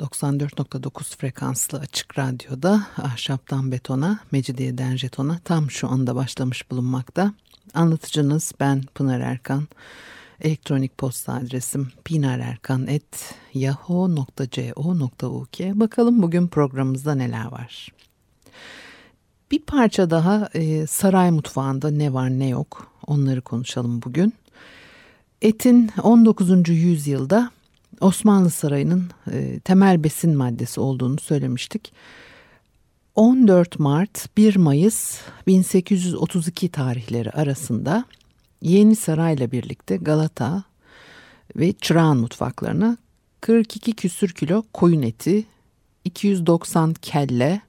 94.9 frekanslı açık radyoda ahşaptan betona, mecidiyeden jetona tam şu anda başlamış bulunmakta. Anlatıcınız ben Pınar Erkan. Elektronik posta adresim pinarerkan.yahoo.co.uk Bakalım bugün programımızda neler var. Bir parça daha e, saray mutfağında ne var ne yok onları konuşalım bugün. Etin 19. yüzyılda Osmanlı Sarayı'nın e, temel besin maddesi olduğunu söylemiştik. 14 Mart 1 Mayıs 1832 tarihleri arasında Yeni Saray'la birlikte Galata ve Çırağan mutfaklarına 42 küsür kilo koyun eti, 290 kelle,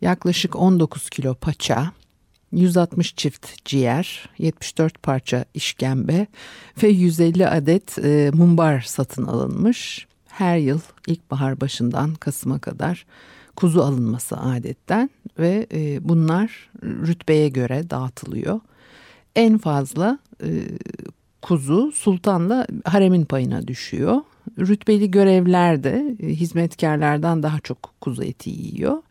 yaklaşık 19 kilo paça, 160 çift ciğer, 74 parça işkembe ve 150 adet e, mumbar satın alınmış. Her yıl ilkbahar başından Kasım'a kadar kuzu alınması adetten ve e, bunlar rütbeye göre dağıtılıyor. En fazla e, kuzu sultanla haremin payına düşüyor. Rütbeli görevler de e, hizmetkarlardan daha çok kuzu eti yiyor.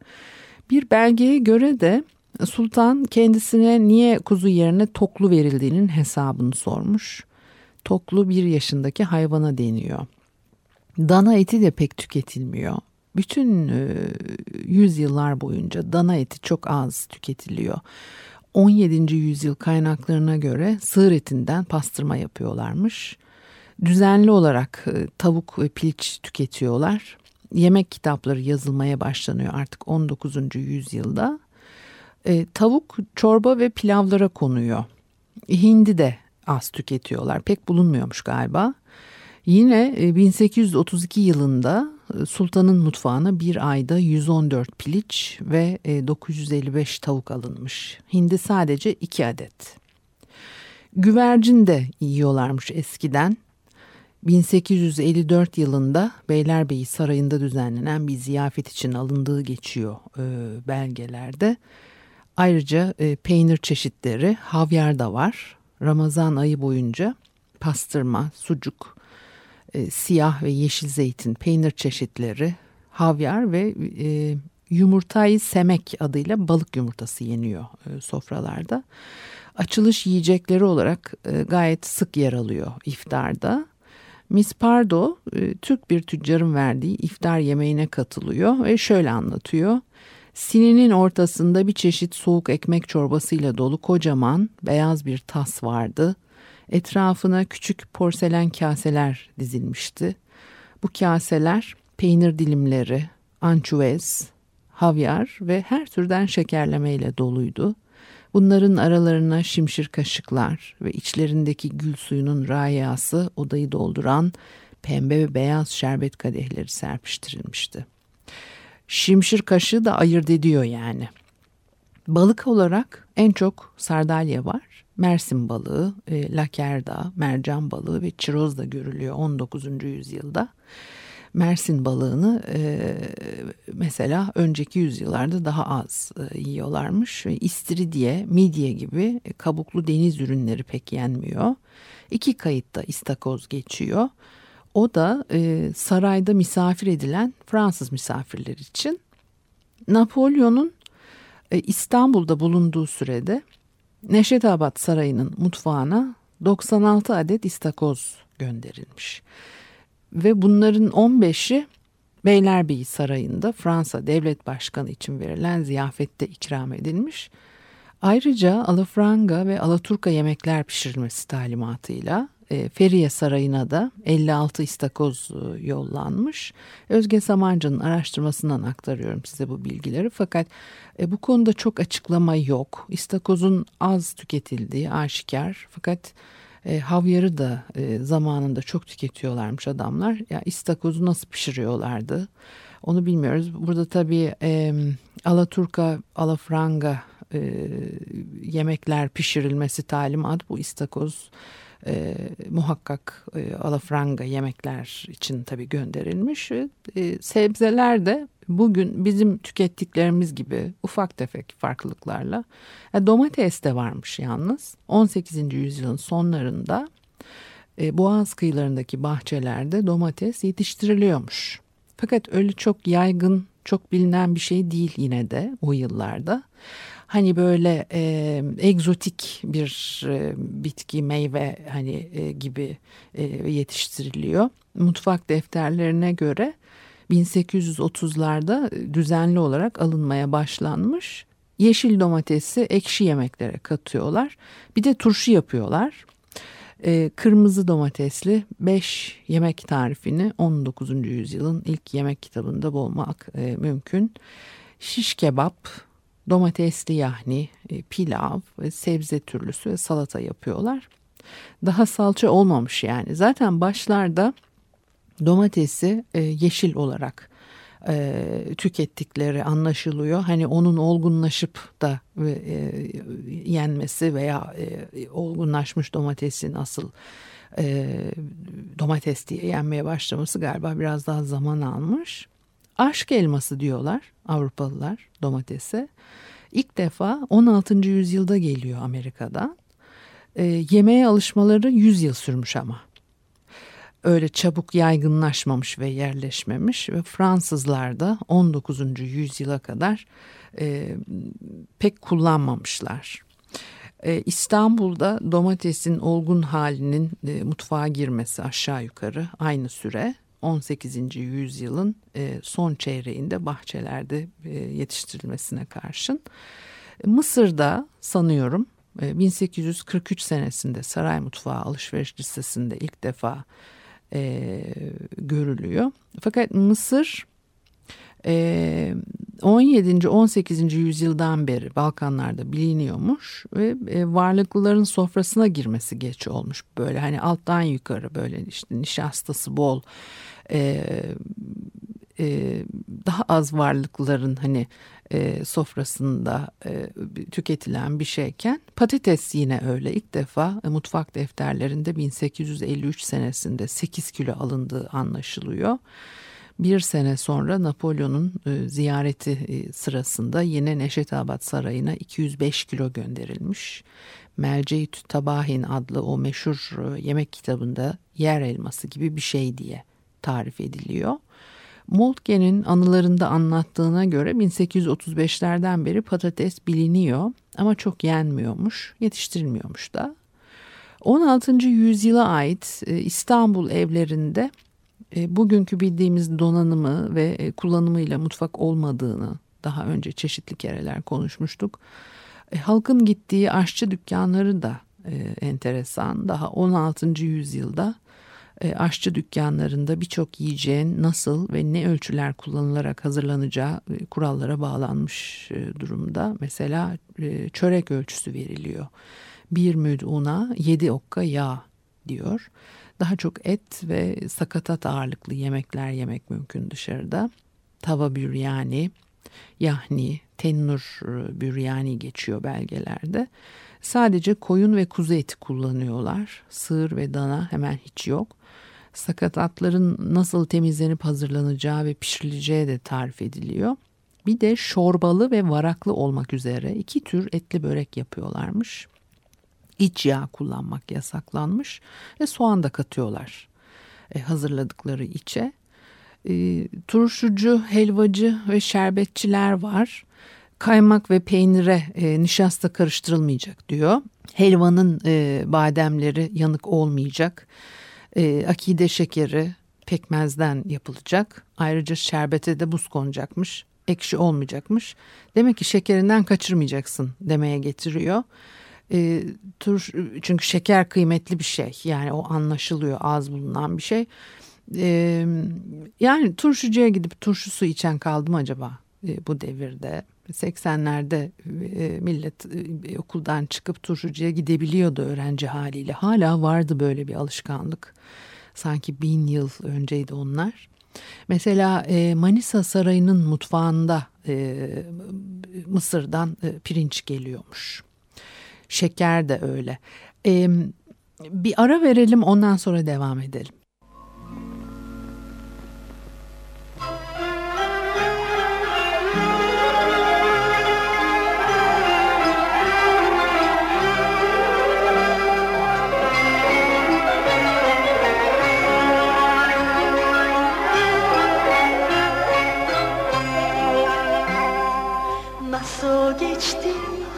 Bir belgeye göre de Sultan kendisine niye kuzu yerine toklu verildiğinin hesabını sormuş. Toklu bir yaşındaki hayvana deniyor. Dana eti de pek tüketilmiyor. Bütün e, yüzyıllar boyunca dana eti çok az tüketiliyor. 17. yüzyıl kaynaklarına göre sığır etinden pastırma yapıyorlarmış. Düzenli olarak e, tavuk ve piliç tüketiyorlar. Yemek kitapları yazılmaya başlanıyor artık 19. yüzyılda. E, tavuk çorba ve pilavlara konuyor. Hindi de az tüketiyorlar. Pek bulunmuyormuş galiba. Yine 1832 e, yılında e, sultanın mutfağına bir ayda 114 piliç ve 955 e, tavuk alınmış. Hindi sadece 2 adet. Güvercin de yiyorlarmış eskiden. 1854 yılında Beylerbeyi Sarayı'nda düzenlenen bir ziyafet için alındığı geçiyor belgelerde. Ayrıca e, peynir çeşitleri, havyar da var. Ramazan ayı boyunca pastırma, sucuk, e, siyah ve yeşil zeytin, peynir çeşitleri, havyar ve e, yumurtayı semek adıyla balık yumurtası yeniyor e, sofralarda. Açılış yiyecekleri olarak e, gayet sık yer alıyor iftarda. Miss Pardo e, Türk bir tüccarın verdiği iftar yemeğine katılıyor ve şöyle anlatıyor. Sininin ortasında bir çeşit soğuk ekmek çorbasıyla dolu kocaman beyaz bir tas vardı. Etrafına küçük porselen kaseler dizilmişti. Bu kaseler peynir dilimleri, ançuez, havyar ve her türden şekerlemeyle doluydu. Bunların aralarına şimşir kaşıklar ve içlerindeki gül suyunun rayası odayı dolduran pembe ve beyaz şerbet kadehleri serpiştirilmişti. Şimşir kaşığı da ayırt ediyor yani. Balık olarak en çok sardalya var. Mersin balığı, e, lakerda, mercan balığı ve çiroz da görülüyor 19. yüzyılda. Mersin balığını e, mesela önceki yüzyıllarda daha az e, yiyorlarmış. İstiridye, midye gibi kabuklu deniz ürünleri pek yenmiyor. İki kayıtta istakoz geçiyor. O da e, sarayda misafir edilen Fransız misafirler için. Napolyon'un e, İstanbul'da bulunduğu sürede Neşetabat Sarayı'nın mutfağına 96 adet istakoz gönderilmiş. Ve bunların 15'i Beylerbeyi Sarayı'nda Fransa Devlet Başkanı için verilen ziyafette ikram edilmiş. Ayrıca alafranga ve alaturka yemekler pişirilmesi talimatıyla e, Feriye Sarayı'na da 56 istakoz e, yollanmış. Özge Samancı'nın araştırmasından aktarıyorum size bu bilgileri. Fakat e, bu konuda çok açıklama yok. İstakozun az tüketildiği aşikar. Fakat e, havyarı da e, zamanında çok tüketiyorlarmış adamlar. Ya istakozu nasıl pişiriyorlardı? Onu bilmiyoruz. Burada tabii e, Alaturka, Alafranga e, yemekler pişirilmesi talimat. Bu istakoz e, muhakkak e, alafranga yemekler için tabii gönderilmiş. E, sebzeler de bugün bizim tükettiklerimiz gibi ufak tefek farklılıklarla. E, domates de varmış yalnız. 18. yüzyılın sonlarında e, Boğaz kıyılarındaki bahçelerde domates yetiştiriliyormuş. Fakat öyle çok yaygın, çok bilinen bir şey değil yine de o yıllarda hani böyle e, egzotik bir e, bitki meyve hani e, gibi e, yetiştiriliyor. Mutfak defterlerine göre 1830'larda düzenli olarak alınmaya başlanmış. Yeşil domatesi ekşi yemeklere katıyorlar. Bir de turşu yapıyorlar. E, kırmızı domatesli 5 yemek tarifini 19. yüzyılın ilk yemek kitabında bulmak e, mümkün. Şiş kebap, domatesli yahni, e, pilav, sebze türlüsü ve salata yapıyorlar. Daha salça olmamış yani. Zaten başlarda domatesi e, yeşil olarak e, tükettikleri anlaşılıyor. Hani onun olgunlaşıp da yenmesi veya olgunlaşmış domatesin asıl domates diye yenmeye başlaması galiba biraz daha zaman almış. Aşk elması diyorlar Avrupalılar domatese. İlk defa 16. yüzyılda geliyor Amerika'da. E, yemeğe alışmaları 100 yıl sürmüş ama. Öyle çabuk yaygınlaşmamış ve yerleşmemiş ve Fransızlar da 19. yüzyıla kadar e, pek kullanmamışlar. E, İstanbul'da domatesin olgun halinin e, mutfağa girmesi aşağı yukarı aynı süre 18. yüzyılın e, son çeyreğinde bahçelerde e, yetiştirilmesine karşın. Mısır'da sanıyorum 1843 e, senesinde saray mutfağı alışveriş listesinde ilk defa görülüyor. Fakat Mısır 17. 18. yüzyıldan beri Balkanlarda biliniyormuş ve varlıklıların sofrasına girmesi geç olmuş. Böyle hani alttan yukarı böyle işte nişastası bol e, e, daha az varlıkların hani e, sofrasında e, tüketilen bir şeyken patates yine öyle ilk defa e, mutfak defterlerinde 1853 senesinde 8 kilo alındığı anlaşılıyor. Bir sene sonra Napolyon'un e, ziyareti e, sırasında yine Neşetabat Sarayı'na 205 kilo gönderilmiş. Melceyt Tabahin adlı o meşhur e, yemek kitabında yer elması gibi bir şey diye tarif ediliyor. Moltke'nin anılarında anlattığına göre 1835'lerden beri patates biliniyor ama çok yenmiyormuş, yetiştirilmiyormuş da. 16. yüzyıla ait İstanbul evlerinde e, bugünkü bildiğimiz donanımı ve e, kullanımıyla mutfak olmadığını daha önce çeşitli kereler konuşmuştuk. Halkın gittiği aşçı dükkanları da enteresan. Daha 16. yüzyılda e, aşçı dükkanlarında birçok yiyeceğin nasıl ve ne ölçüler kullanılarak hazırlanacağı e, kurallara bağlanmış e, durumda. Mesela çörek ölçüsü veriliyor. Bir müd una yedi okka yağ diyor. Daha çok et ve sakatat ağırlıklı yemekler yemek mümkün dışarıda. Tava büryani, yahni, tennur büryani geçiyor belgelerde. Sadece koyun ve kuzu eti kullanıyorlar. Sığır ve dana hemen hiç yok. Sakat atların nasıl temizlenip hazırlanacağı ve pişirileceği de tarif ediliyor. Bir de şorbalı ve varaklı olmak üzere iki tür etli börek yapıyorlarmış. İç yağ kullanmak yasaklanmış ve soğan da katıyorlar e, hazırladıkları içe. E, turşucu, helvacı ve şerbetçiler var. Kaymak ve peynire e, nişasta karıştırılmayacak diyor. Helvanın e, bademleri yanık olmayacak e, akide şekeri pekmezden yapılacak. Ayrıca şerbete de buz konacakmış. Ekşi olmayacakmış. Demek ki şekerinden kaçırmayacaksın demeye getiriyor. E, tur, çünkü şeker kıymetli bir şey. Yani o anlaşılıyor az bulunan bir şey. E, yani turşucuya gidip turşu su içen kaldı mı acaba e, bu devirde? 80'lerde e, millet e, okuldan çıkıp turşucuya gidebiliyordu öğrenci haliyle. Hala vardı böyle bir alışkanlık. Sanki bin yıl önceydi onlar. Mesela e, Manisa Sarayı'nın mutfağında e, Mısır'dan e, pirinç geliyormuş. Şeker de öyle. E, bir ara verelim ondan sonra devam edelim.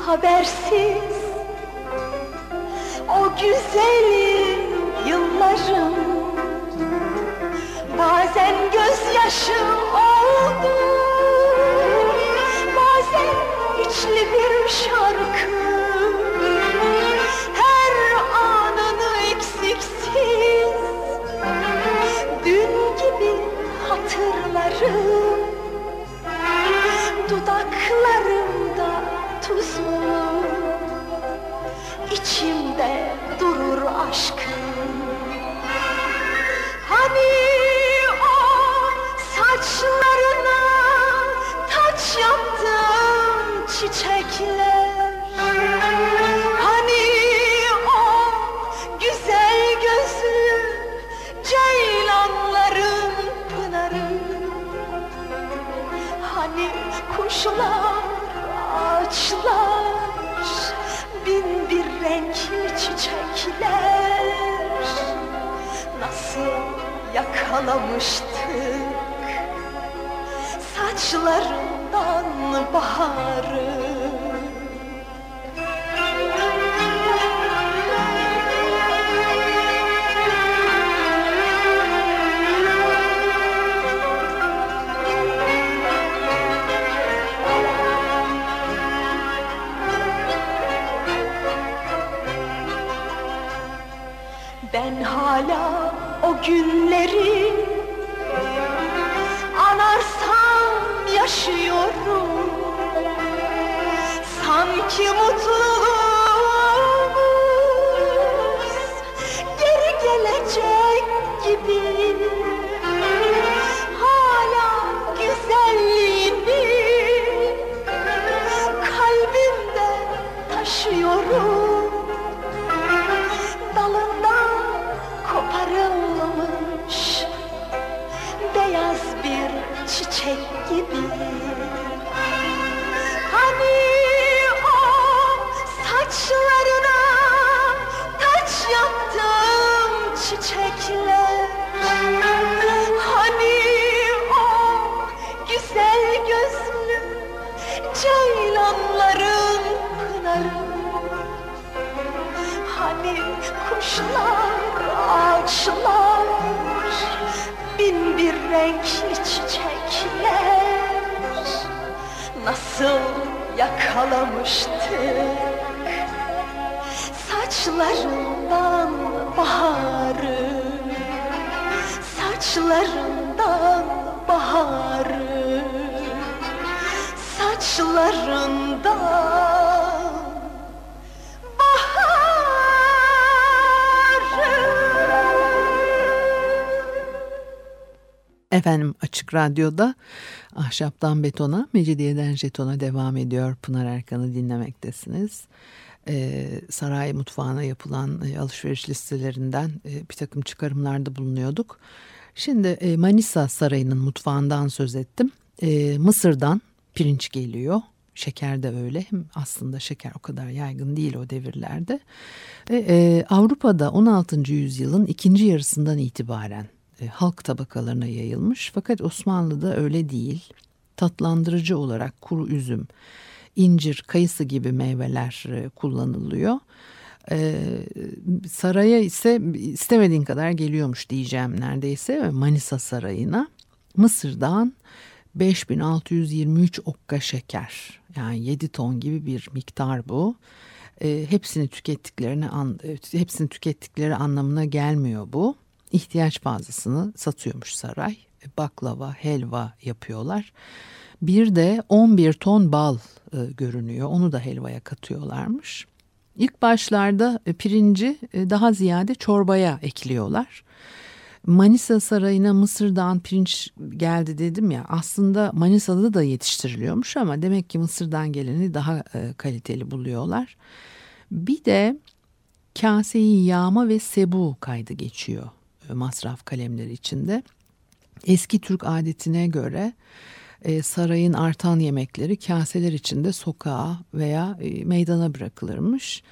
Habersiz güzelim yıllarım Bazen gözyaşı oldu çiçekler Hani o güzel gözlü ceylanların pınarı? Hani kuşlar, ağaçlar, bin bir renkli çiçekler? Nasıl yakalamıştık saçlarından baharı. Ben hala o günleri yaşıyorum Sanki mutluluğumuz geri gelecek gibi Hani kuşlar, ağaçlar, bin bir renkli çiçekler. Nasıl yakalamıştık saçlarından baharı Saçlarından baharı Saçlarından Efendim Açık Radyo'da Ahşaptan Betona, Mecidiyeden Jeton'a devam ediyor. Pınar Erkan'ı dinlemektesiniz. Ee, saray mutfağına yapılan e, alışveriş listelerinden e, bir takım çıkarımlarda bulunuyorduk. Şimdi e, Manisa Sarayı'nın mutfağından söz ettim. E, Mısır'dan pirinç geliyor. Şeker de öyle. Hem aslında şeker o kadar yaygın değil o devirlerde. E, e, Avrupa'da 16. yüzyılın ikinci yarısından itibaren e, halk tabakalarına yayılmış. Fakat Osmanlı'da öyle değil. Tatlandırıcı olarak kuru üzüm, incir, kayısı gibi meyveler e, kullanılıyor. Ee, saraya ise istemediğin kadar geliyormuş diyeceğim neredeyse Manisa Sarayı'na. Mısır'dan 5623 okka şeker yani 7 ton gibi bir miktar bu. E, hepsini tükettiklerini an, hepsini tükettikleri anlamına gelmiyor bu. İhtiyaç fazlasını satıyormuş saray. Baklava, helva yapıyorlar. Bir de 11 ton bal e, görünüyor. Onu da helvaya katıyorlarmış. İlk başlarda e, pirinci e, daha ziyade çorbaya ekliyorlar. Manisa Sarayı'na Mısır'dan pirinç geldi dedim ya aslında Manisa'da da yetiştiriliyormuş ama demek ki Mısır'dan geleni daha e, kaliteli buluyorlar. Bir de kaseyi yağma ve sebu kaydı geçiyor e, masraf kalemleri içinde. Eski Türk adetine göre e, sarayın artan yemekleri kaseler içinde sokağa veya e, meydana bırakılırmış.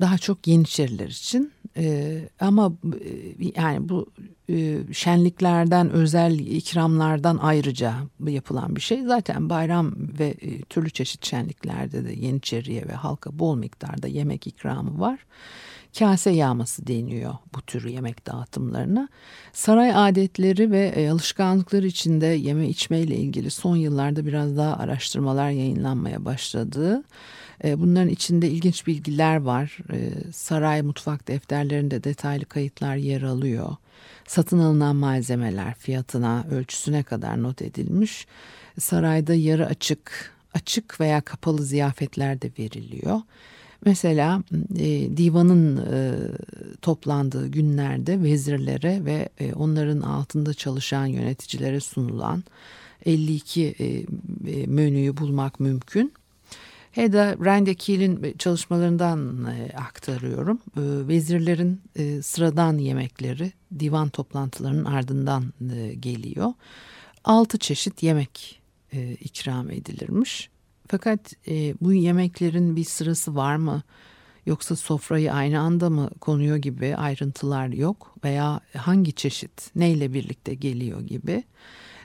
Daha çok Yeniçeriler için e, ama e, yani bu e, şenliklerden özel ikramlardan ayrıca yapılan bir şey. Zaten bayram ve e, türlü çeşit şenliklerde de Yeniçeriye ve halka bol miktarda yemek ikramı var kase yağması deniyor bu tür yemek dağıtımlarına. Saray adetleri ve e, alışkanlıkları içinde yeme içme ile ilgili son yıllarda biraz daha araştırmalar yayınlanmaya başladı. E, bunların içinde ilginç bilgiler var. E, saray mutfak defterlerinde detaylı kayıtlar yer alıyor. Satın alınan malzemeler fiyatına, ölçüsüne kadar not edilmiş. Sarayda yarı açık, açık veya kapalı ziyafetler de veriliyor. Mesela e, divanın e, toplandığı günlerde vezirlere ve e, onların altında çalışan yöneticilere sunulan 52 e, e, menüyü bulmak mümkün. Heda Randekil'in çalışmalarından e, aktarıyorum. E, vezirlerin e, sıradan yemekleri divan toplantılarının ardından e, geliyor. Altı çeşit yemek e, ikram edilirmiş. Fakat e, bu yemeklerin bir sırası var mı? Yoksa sofrayı aynı anda mı konuyor gibi ayrıntılar yok veya hangi çeşit neyle birlikte geliyor gibi.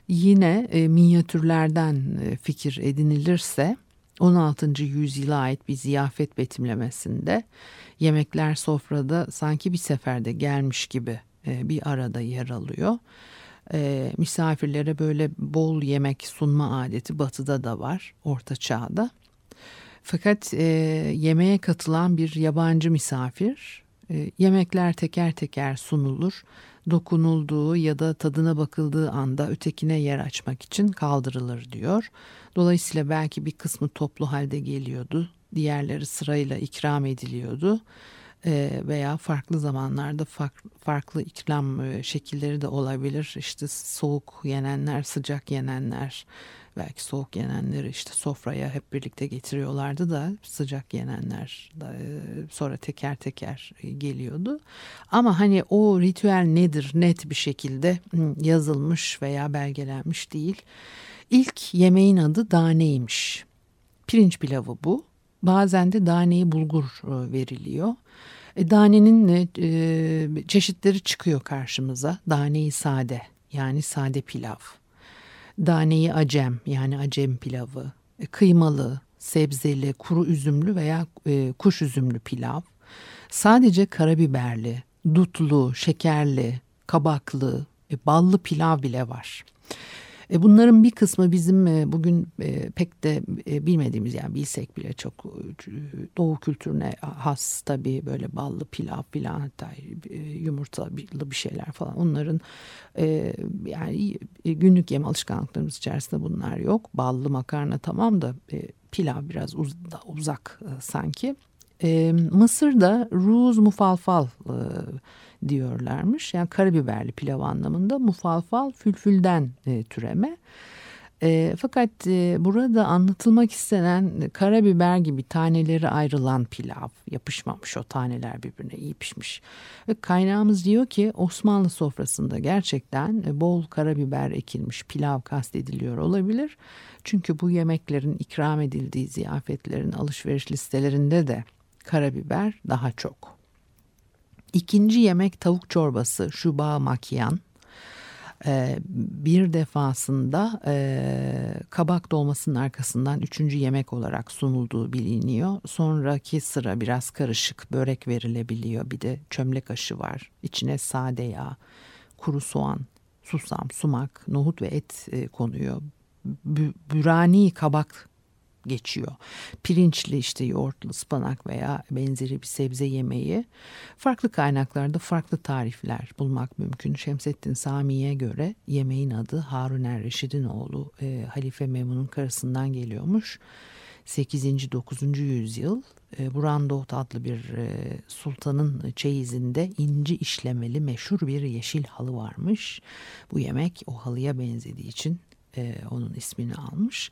Yine e, minyatürlerden e, fikir edinilirse 16. yüzyıla ait bir ziyafet betimlemesinde yemekler sofrada sanki bir seferde gelmiş gibi e, bir arada yer alıyor e, misafirlere böyle bol yemek sunma adeti batıda da var orta çağda. Fakat e, yemeğe katılan bir yabancı misafir e, yemekler teker teker sunulur. Dokunulduğu ya da tadına bakıldığı anda ötekine yer açmak için kaldırılır diyor. Dolayısıyla belki bir kısmı toplu halde geliyordu. Diğerleri sırayla ikram ediliyordu. Ee, veya farklı zamanlarda farklı ikram e, şekilleri de olabilir. İşte soğuk yenenler, sıcak yenenler, belki soğuk yenenleri işte sofraya hep birlikte getiriyorlardı da sıcak yenenler e, sonra teker teker e, geliyordu. Ama hani o ritüel nedir net bir şekilde yazılmış veya belgelenmiş değil. İlk yemeğin adı daneymiş. Pirinç pilavı bu. Bazen de daneyi bulgur veriliyor. E, danenin e, e, çeşitleri çıkıyor karşımıza. Daneyi sade yani sade pilav. Daneyi acem yani acem pilavı. E, kıymalı, sebzeli, kuru üzümlü veya e, kuş üzümlü pilav. Sadece karabiberli, dutlu, şekerli, kabaklı, e, ballı pilav bile var. E, bunların bir kısmı bizim e, bugün e, pek de bilmediğimiz yani bilsek bile çok doğu kültürüne has tabii böyle ballı pilav filan hatta yumurtalı bir şeyler falan onların yani günlük yeme alışkanlıklarımız içerisinde bunlar yok. Ballı makarna tamam da pilav biraz uz uzak sanki. Mısır'da ruz mufalfal diyorlarmış. Yani karabiberli pilav anlamında mufalfal fülfülden e, türeme. E, fakat e, burada anlatılmak istenen karabiber gibi taneleri ayrılan pilav yapışmamış o taneler birbirine iyi pişmiş. Ve kaynağımız diyor ki Osmanlı sofrasında gerçekten e, bol karabiber ekilmiş pilav kastediliyor olabilir. Çünkü bu yemeklerin ikram edildiği ziyafetlerin alışveriş listelerinde de karabiber daha çok. İkinci yemek tavuk çorbası şuba makyan. Ee, bir defasında e, kabak dolmasının arkasından üçüncü yemek olarak sunulduğu biliniyor. Sonraki sıra biraz karışık börek verilebiliyor. Bir de çömlek aşı var. İçine sade yağ, kuru soğan, susam, sumak, nohut ve et e, konuyor. Bürani kabak geçiyor. Pirinçli işte yoğurtlu ıspanak veya benzeri bir sebze yemeği. Farklı kaynaklarda farklı tarifler bulmak mümkün. Şemsettin Sami'ye göre yemeğin adı Harun er Reşid'in oğlu e, Halife Memun'un karısından geliyormuş. 8. 9. yüzyıl e, Brandot adlı bir e, sultanın çeyizinde inci işlemeli meşhur bir yeşil halı varmış. Bu yemek o halıya benzediği için e, onun ismini almış.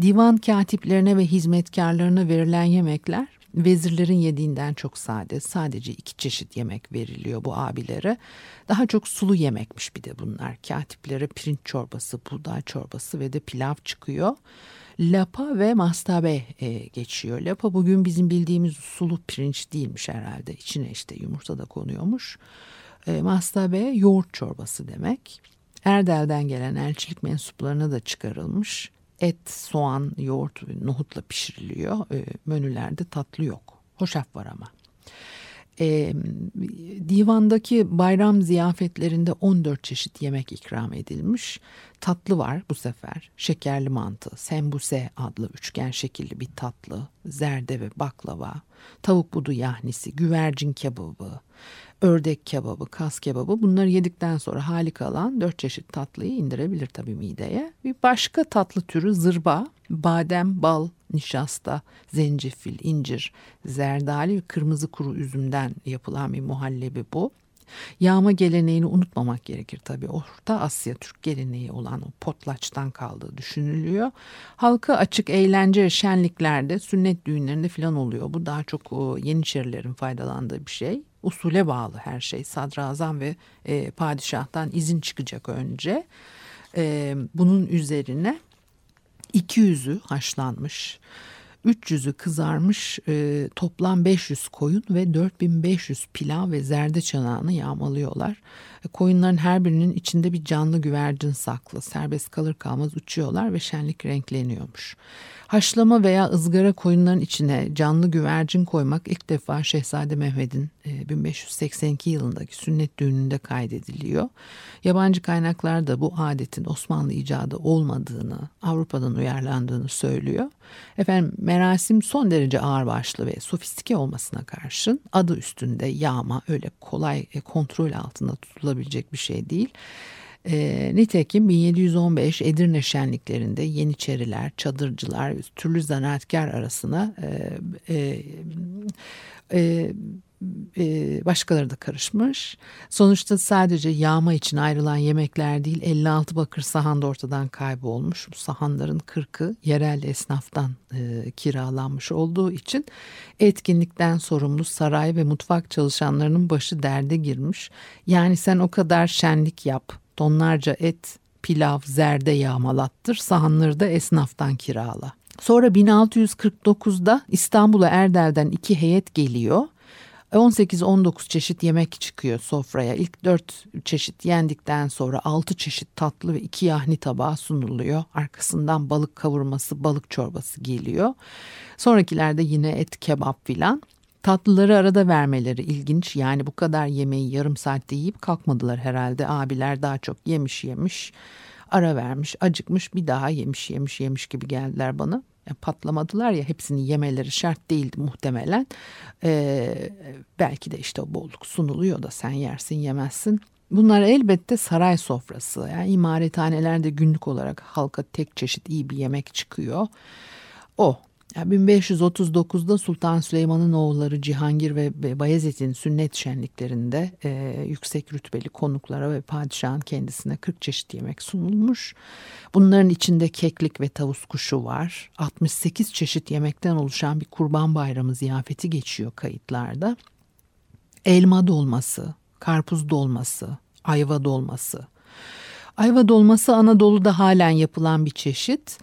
Divan katiplerine ve hizmetkarlarına verilen yemekler vezirlerin yediğinden çok sade. Sadece iki çeşit yemek veriliyor bu abilere. Daha çok sulu yemekmiş bir de bunlar. Katiplere pirinç çorbası, buğday çorbası ve de pilav çıkıyor. Lapa ve mastabe e, geçiyor. Lapa bugün bizim bildiğimiz sulu pirinç değilmiş herhalde. İçine işte yumurta da konuyormuş. E, mastabe yoğurt çorbası demek. Erdel'den gelen elçilik mensuplarına da çıkarılmış. Et, soğan, yoğurt, nohutla pişiriliyor. E, menülerde tatlı yok. Hoşaf var ama. E, divandaki bayram ziyafetlerinde 14 çeşit yemek ikram edilmiş. Tatlı var bu sefer. Şekerli mantı, sembuse adlı üçgen şekilli bir tatlı, zerde ve baklava, tavuk budu yahnisi, güvercin kebabı, ördek kebabı, kas kebabı bunları yedikten sonra hali kalan dört çeşit tatlıyı indirebilir tabii mideye. Bir başka tatlı türü zırba, badem, bal, nişasta, zencefil, incir, zerdali ve kırmızı kuru üzümden yapılan bir muhallebi bu. Yağma geleneğini unutmamak gerekir tabii. Orta Asya Türk geleneği olan o potlaçtan kaldığı düşünülüyor. Halka açık eğlence şenliklerde, sünnet düğünlerinde falan oluyor. Bu daha çok o Yeniçerilerin faydalandığı bir şey. Usule bağlı her şey. Sadrazam ve e, padişahtan izin çıkacak önce. E, bunun üzerine 200'ü haşlanmış 300'ü kızarmış e, toplam 500 koyun ve 4500 pilav ve zerde çanağını yağmalıyorlar. E, koyunların her birinin içinde bir canlı güvercin saklı. Serbest kalır kalmaz uçuyorlar ve şenlik renkleniyormuş. Haşlama veya ızgara koyunların içine canlı güvercin koymak ilk defa Şehzade Mehmet'in 1582 yılındaki sünnet düğününde kaydediliyor. Yabancı kaynaklarda bu adetin Osmanlı icadı olmadığını, Avrupa'dan uyarlandığını söylüyor. Efendim merasim son derece ağırbaşlı ve sofistike olmasına karşın adı üstünde yağma öyle kolay e, kontrol altında tutulabilecek bir şey değil. E, nitekim 1715 Edirne şenliklerinde Yeniçeriler, Çadırcılar, türlü zanaatkar arasına e, e, e, e, başkaları da karışmış. Sonuçta sadece yağma için ayrılan yemekler değil 56 bakır sahan da ortadan kaybolmuş. Bu sahanların 40'ı yerel esnaftan e, kiralanmış olduğu için etkinlikten sorumlu saray ve mutfak çalışanlarının başı derde girmiş. Yani sen o kadar şenlik yap, tonlarca et, pilav, zerde yağmalattır, sahanları da esnaftan kirala. Sonra 1649'da İstanbul'a Erdel'den iki heyet geliyor. 18-19 çeşit yemek çıkıyor sofraya. İlk 4 çeşit yendikten sonra 6 çeşit tatlı ve 2 yahni tabağı sunuluyor. Arkasından balık kavurması, balık çorbası geliyor. Sonrakilerde yine et, kebap filan. Tatlıları arada vermeleri ilginç. Yani bu kadar yemeği yarım saatte yiyip kalkmadılar herhalde. Abiler daha çok yemiş yemiş, ara vermiş, acıkmış bir daha yemiş yemiş yemiş gibi geldiler bana. Yani patlamadılar ya hepsini yemeleri şart değildi muhtemelen. Ee, belki de işte o bolluk sunuluyor da sen yersin yemezsin. Bunlar elbette saray sofrası. Yani imarethanelerde günlük olarak halka tek çeşit iyi bir yemek çıkıyor. O 1539'da Sultan Süleyman'ın oğulları Cihangir ve Bayezid'in sünnet şenliklerinde e, yüksek rütbeli konuklara ve padişahın kendisine 40 çeşit yemek sunulmuş. Bunların içinde keklik ve tavus kuşu var. 68 çeşit yemekten oluşan bir kurban bayramı ziyafeti geçiyor kayıtlarda. Elma dolması, karpuz dolması, ayva dolması. Ayva dolması Anadolu'da halen yapılan bir çeşit.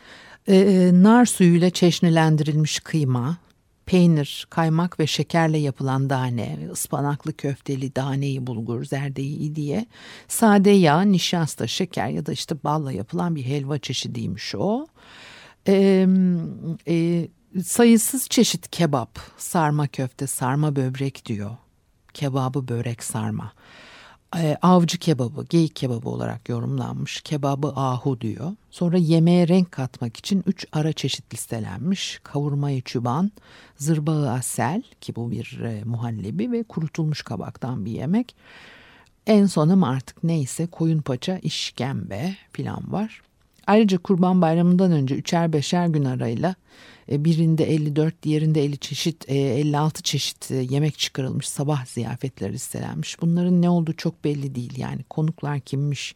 E, nar suyuyla çeşnilendirilmiş kıyma, peynir, kaymak ve şekerle yapılan dane, ıspanaklı köfteli daneyi bulgur, zerdeyi idiye, sade yağ, nişasta, şeker ya da işte balla yapılan bir helva çeşidiymiş o. E, e, sayısız çeşit kebap, sarma köfte, sarma böbrek diyor. Kebabı börek sarma. E, avcı kebabı, geyik kebabı olarak yorumlanmış. Kebabı ahu diyor. Sonra yemeğe renk katmak için üç ara çeşit listelenmiş. Kavurmayı çuban, zırbağı asel ki bu bir e, muhallebi ve kurutulmuş kabaktan bir yemek. En sona mı artık neyse koyun paça, işkembe filan var. Ayrıca Kurban Bayramı'ndan önce üçer beşer gün arayla birinde 54, diğerinde 50 çeşit, 56 e, çeşit e, yemek çıkarılmış, sabah ziyafetleri listelenmiş. Bunların ne olduğu çok belli değil. Yani konuklar kimmiş,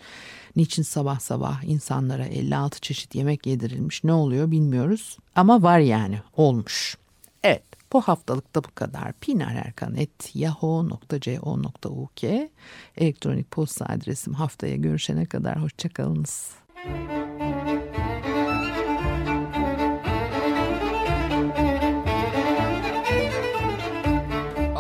niçin sabah sabah insanlara 56 çeşit yemek yedirilmiş, ne oluyor bilmiyoruz. Ama var yani, olmuş. Evet, bu haftalık da bu kadar. pinarerkan.yahoo.co.uk elektronik posta adresim haftaya görüşene kadar hoşçakalınız.